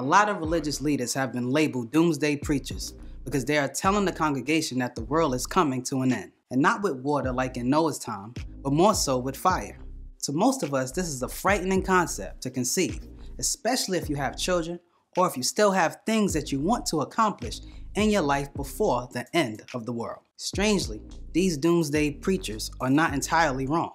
A lot of religious leaders have been labeled doomsday preachers because they are telling the congregation that the world is coming to an end. And not with water like in Noah's time, but more so with fire. To most of us, this is a frightening concept to conceive, especially if you have children or if you still have things that you want to accomplish in your life before the end of the world. Strangely, these doomsday preachers are not entirely wrong.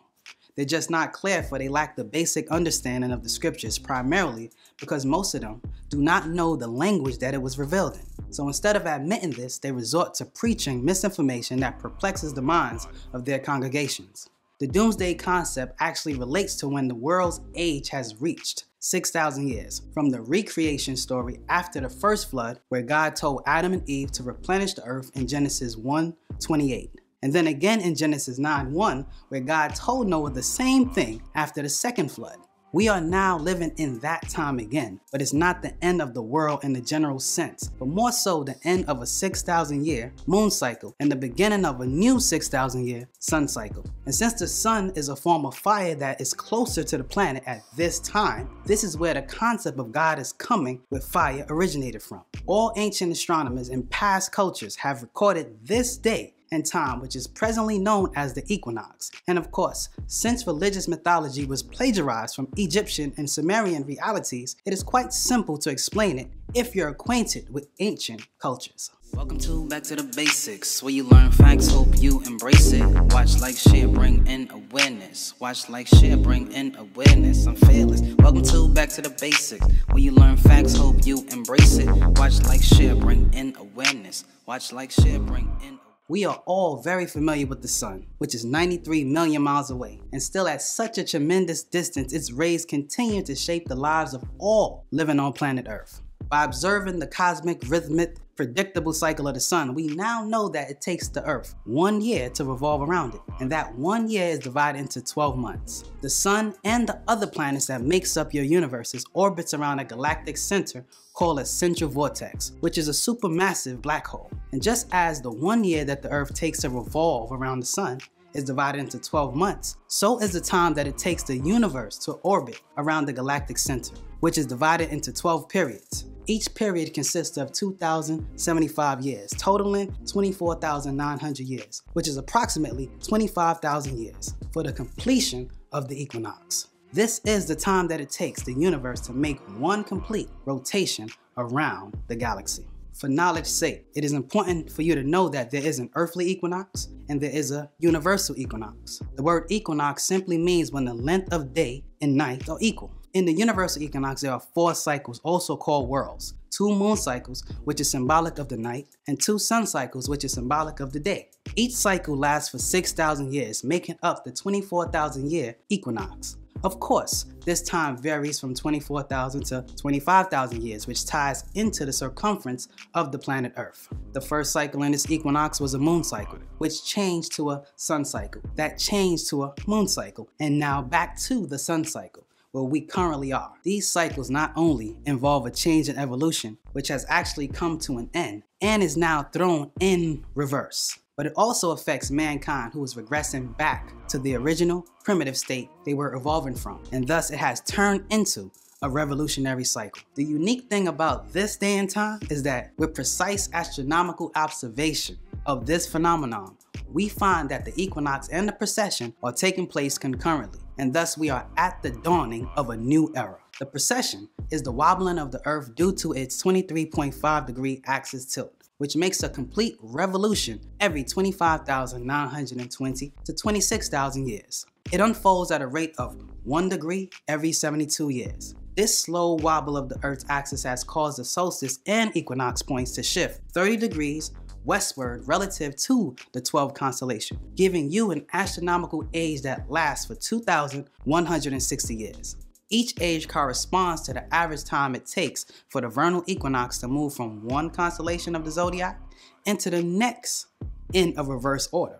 They're just not clear for they lack the basic understanding of the scriptures primarily because most of them do not know the language that it was revealed in. So instead of admitting this, they resort to preaching misinformation that perplexes the minds of their congregations. The doomsday concept actually relates to when the world's age has reached 6,000 years from the recreation story after the first flood, where God told Adam and Eve to replenish the earth in Genesis 1 28. And then again in Genesis 9 1, where God told Noah the same thing after the second flood. We are now living in that time again, but it's not the end of the world in the general sense, but more so the end of a 6,000 year moon cycle and the beginning of a new 6,000 year sun cycle. And since the sun is a form of fire that is closer to the planet at this time, this is where the concept of God is coming with fire originated from. All ancient astronomers in past cultures have recorded this day and time, which is presently known as the equinox. And of course, since religious mythology was plagiarized from Egyptian and Sumerian realities, it is quite simple to explain it if you're acquainted with ancient cultures. Welcome to Back to the Basics, where you learn facts, hope you embrace it. Watch, like, share, bring in awareness. Watch, like, share, bring in awareness. I'm fearless. Welcome to Back to the Basics, where you learn facts, hope you embrace it. Watch, like, share, bring in awareness. Watch, like, share, bring in we are all very familiar with the sun, which is 93 million miles away, and still at such a tremendous distance, its rays continue to shape the lives of all living on planet Earth. By observing the cosmic, rhythmic, predictable cycle of the sun, we now know that it takes the Earth one year to revolve around it, and that one year is divided into 12 months. The sun and the other planets that makes up your universes orbits around a galactic center called a central vortex, which is a supermassive black hole. And just as the one year that the Earth takes to revolve around the sun is divided into 12 months, so is the time that it takes the universe to orbit around the galactic center, which is divided into 12 periods. Each period consists of 2,075 years, totaling 24,900 years, which is approximately 25,000 years for the completion of the equinox. This is the time that it takes the universe to make one complete rotation around the galaxy. For knowledge's sake, it is important for you to know that there is an earthly equinox and there is a universal equinox. The word equinox simply means when the length of day and night are equal. In the universal equinox, there are four cycles, also called worlds two moon cycles, which is symbolic of the night, and two sun cycles, which is symbolic of the day. Each cycle lasts for 6,000 years, making up the 24,000 year equinox. Of course, this time varies from 24,000 to 25,000 years, which ties into the circumference of the planet Earth. The first cycle in this equinox was a moon cycle, which changed to a sun cycle, that changed to a moon cycle, and now back to the sun cycle where we currently are. These cycles not only involve a change in evolution, which has actually come to an end and is now thrown in reverse, but it also affects mankind who is regressing back to the original primitive state they were evolving from, and thus it has turned into a revolutionary cycle. The unique thing about this day and time is that with precise astronomical observation of this phenomenon, we find that the equinox and the precession are taking place concurrently and thus we are at the dawning of a new era. The precession is the wobbling of the Earth due to its 23.5 degree axis tilt, which makes a complete revolution every 25,920 to 26,000 years. It unfolds at a rate of 1 degree every 72 years. This slow wobble of the Earth's axis has caused the solstice and equinox points to shift 30 degrees westward relative to the 12 constellation, giving you an astronomical age that lasts for 2,160 years. Each age corresponds to the average time it takes for the vernal equinox to move from one constellation of the zodiac into the next in a reverse order.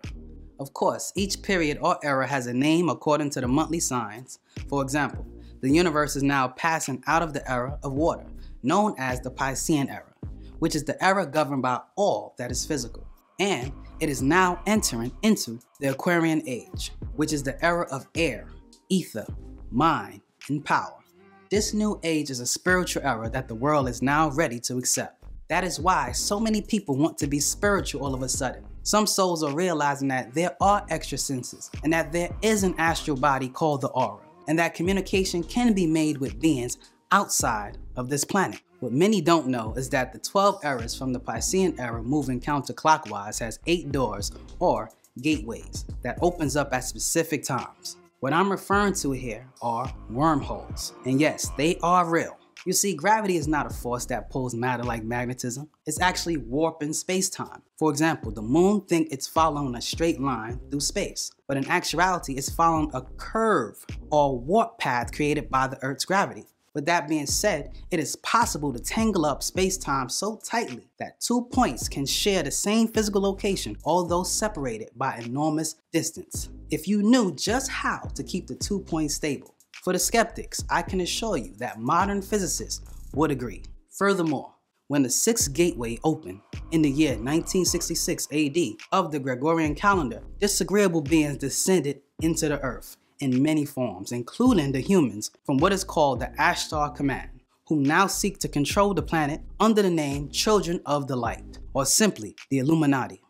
Of course, each period or era has a name according to the monthly signs. For example, the universe is now passing out of the era of water, known as the Piscean era which is the era governed by all that is physical. And it is now entering into the Aquarian age, which is the era of air, ether, mind, and power. This new age is a spiritual era that the world is now ready to accept. That is why so many people want to be spiritual all of a sudden. Some souls are realizing that there are extra senses and that there is an astral body called the aura, and that communication can be made with beings outside of this planet. What many don't know is that the 12 eras from the Piscean era moving counterclockwise has 8 doors or gateways that opens up at specific times. What I'm referring to here are wormholes. And yes, they are real. You see, gravity is not a force that pulls matter like magnetism. It's actually warping space-time. For example, the moon thinks it's following a straight line through space, but in actuality, it's following a curve or warp path created by the Earth's gravity. With that being said, it is possible to tangle up space-time so tightly that two points can share the same physical location, although separated by enormous distance. If you knew just how to keep the two points stable. For the skeptics, I can assure you that modern physicists would agree. Furthermore, when the sixth gateway opened in the year 1966 AD of the Gregorian calendar, disagreeable beings descended into the earth in many forms, including the humans, from what is called the Ashtar Command, who now seek to control the planet under the name Children of the Light, or simply the Illuminati.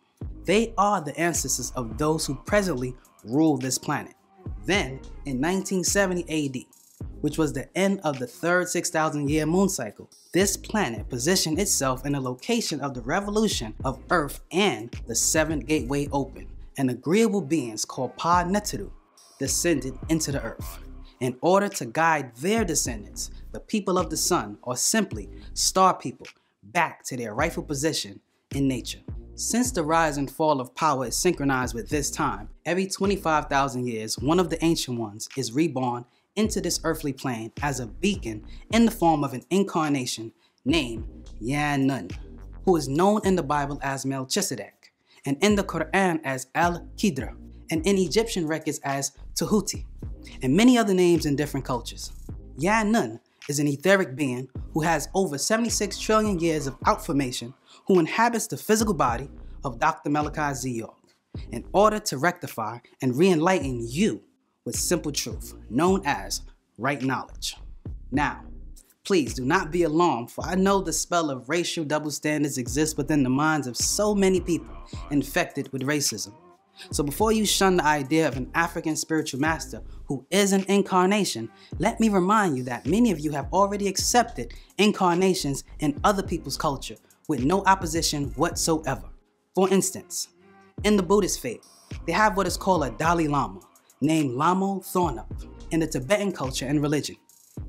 They are the ancestors of those who presently rule this planet. Then, in 1970 AD, which was the end of the third 6,000 year moon cycle, this planet positioned itself in the location of the revolution of Earth and the seventh gateway open, and agreeable beings called Pa Neteru descended into the earth in order to guide their descendants, the people of the sun, or simply star people, back to their rightful position in nature. Since the rise and fall of power is synchronized with this time, every 25,000 years, one of the ancient ones is reborn into this earthly plane as a beacon in the form of an incarnation named Yan Nun, who is known in the Bible as Melchizedek and in the Quran as Al Qidra and in Egyptian records as Tahuti, and many other names in different cultures. Yan Nun is an etheric being who has over 76 trillion years of outformation who inhabits the physical body of Dr. Malachi Z. York in order to rectify and re-enlighten you with simple truth, known as right knowledge. Now, please do not be alarmed, for I know the spell of racial double standards exists within the minds of so many people infected with racism. So before you shun the idea of an African spiritual master who is an incarnation, let me remind you that many of you have already accepted incarnations in other people's culture with no opposition whatsoever. For instance, in the Buddhist faith, they have what is called a Dalai Lama, named Lhamo Thondup, in the Tibetan culture and religion.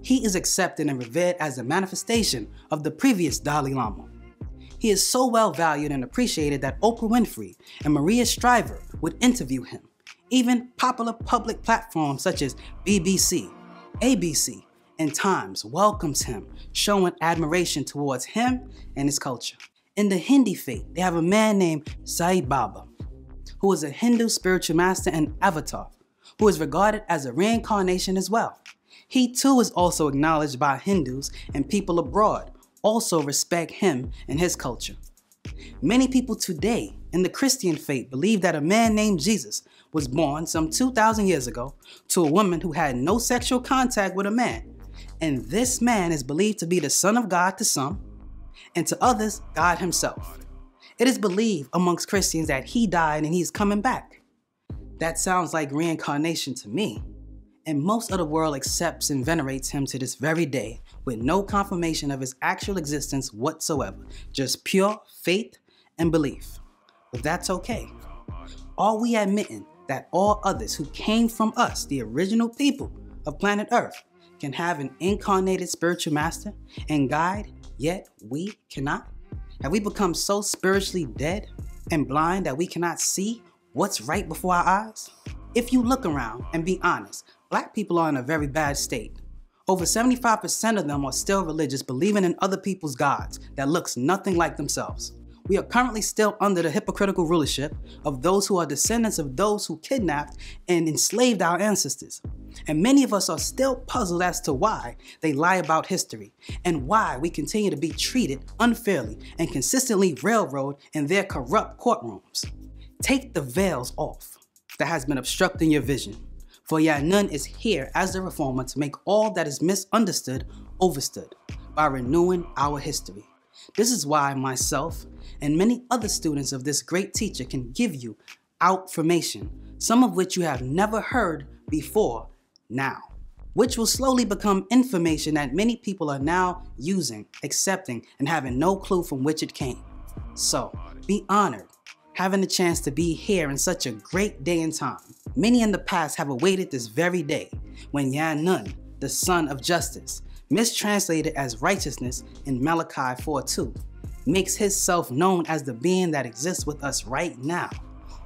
He is accepted and revered as a manifestation of the previous Dalai Lama. He is so well valued and appreciated that Oprah Winfrey and Maria Shriver would interview him. Even popular public platforms such as BBC, ABC, and Times welcomes him, showing admiration towards him and his culture. In the Hindi faith, they have a man named Sai Baba, who is a Hindu spiritual master and avatar, who is regarded as a reincarnation as well. He too is also acknowledged by Hindus and people abroad also respect him and his culture. Many people today in the Christian faith believe that a man named Jesus was born some 2,000 years ago to a woman who had no sexual contact with a man. And this man is believed to be the Son of God to some, and to others, God Himself. It is believed amongst Christians that He died and He's coming back. That sounds like reincarnation to me and most of the world accepts and venerates him to this very day with no confirmation of his actual existence whatsoever, just pure faith and belief. But that's okay. Are we admitting that all others who came from us, the original people of planet Earth, can have an incarnated spiritual master and guide, yet we cannot? Have we become so spiritually dead and blind that we cannot see what's right before our eyes? If you look around and be honest, black people are in a very bad state. Over 75% of them are still religious, believing in other people's gods that looks nothing like themselves. We are currently still under the hypocritical rulership of those who are descendants of those who kidnapped and enslaved our ancestors. And many of us are still puzzled as to why they lie about history and why we continue to be treated unfairly and consistently railroad in their corrupt courtrooms. Take the veils off that has been obstructing your vision For Yanun is here as the reformer to make all that is misunderstood overstood by renewing our history. This is why myself and many other students of this great teacher can give you outformation, some of which you have never heard before now, which will slowly become information that many people are now using, accepting, and having no clue from which it came. So, be honored having the chance to be here in such a great day and time. Many in the past have awaited this very day when Yanun, the son of justice, mistranslated as righteousness in Malachi 4:2, makes himself known as the being that exists with us right now,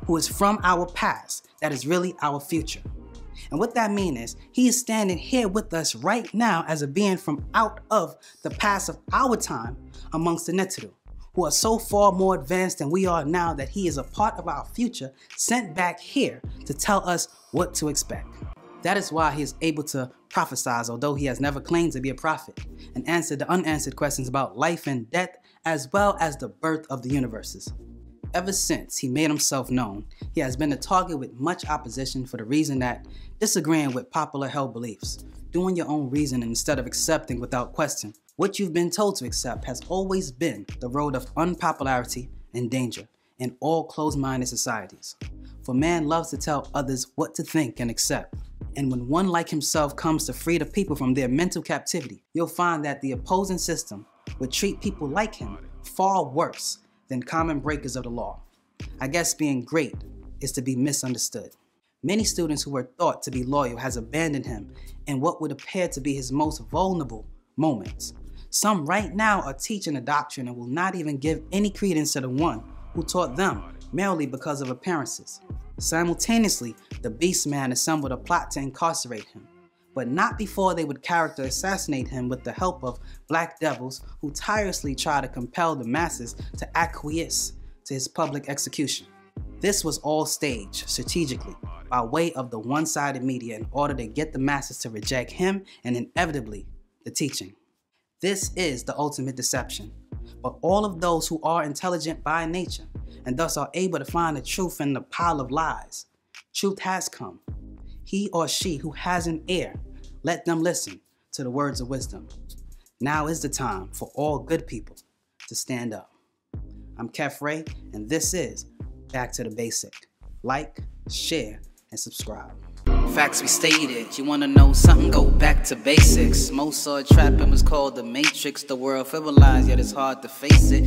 who is from our past, that is really our future. And what that means is he is standing here with us right now as a being from out of the past of our time amongst the Neteru who are so far more advanced than we are now that he is a part of our future sent back here to tell us what to expect. That is why he is able to prophesy, although he has never claimed to be a prophet, and answer the unanswered questions about life and death, as well as the birth of the universes. Ever since he made himself known, he has been a target with much opposition for the reason that disagreeing with popular held beliefs, doing your own reasoning instead of accepting without question, what you've been told to accept has always been the road of unpopularity and danger in all closed minded societies. For man loves to tell others what to think and accept. And when one like himself comes to free the people from their mental captivity, you'll find that the opposing system would treat people like him far worse than common breakers of the law. I guess being great is to be misunderstood. Many students who were thought to be loyal has abandoned him in what would appear to be his most vulnerable moments. Some right now are teaching a doctrine and will not even give any credence to the one who taught them merely because of appearances. Simultaneously, the beast man assembled a plot to incarcerate him, but not before they would character assassinate him with the help of black devils who tirelessly try to compel the masses to acquiesce to his public execution. This was all staged strategically by way of the one sided media in order to get the masses to reject him and inevitably the teaching. This is the ultimate deception. But all of those who are intelligent by nature and thus are able to find the truth in the pile of lies, truth has come. He or she who has an ear, let them listen to the words of wisdom. Now is the time for all good people to stand up. I'm Kef Ray, and this is Back to the Basic. Like, share, and subscribe. Facts we stated. You wanna know something? Go back to basics. Most saw trapping was called the Matrix. The world civilized, yet it's hard to face it.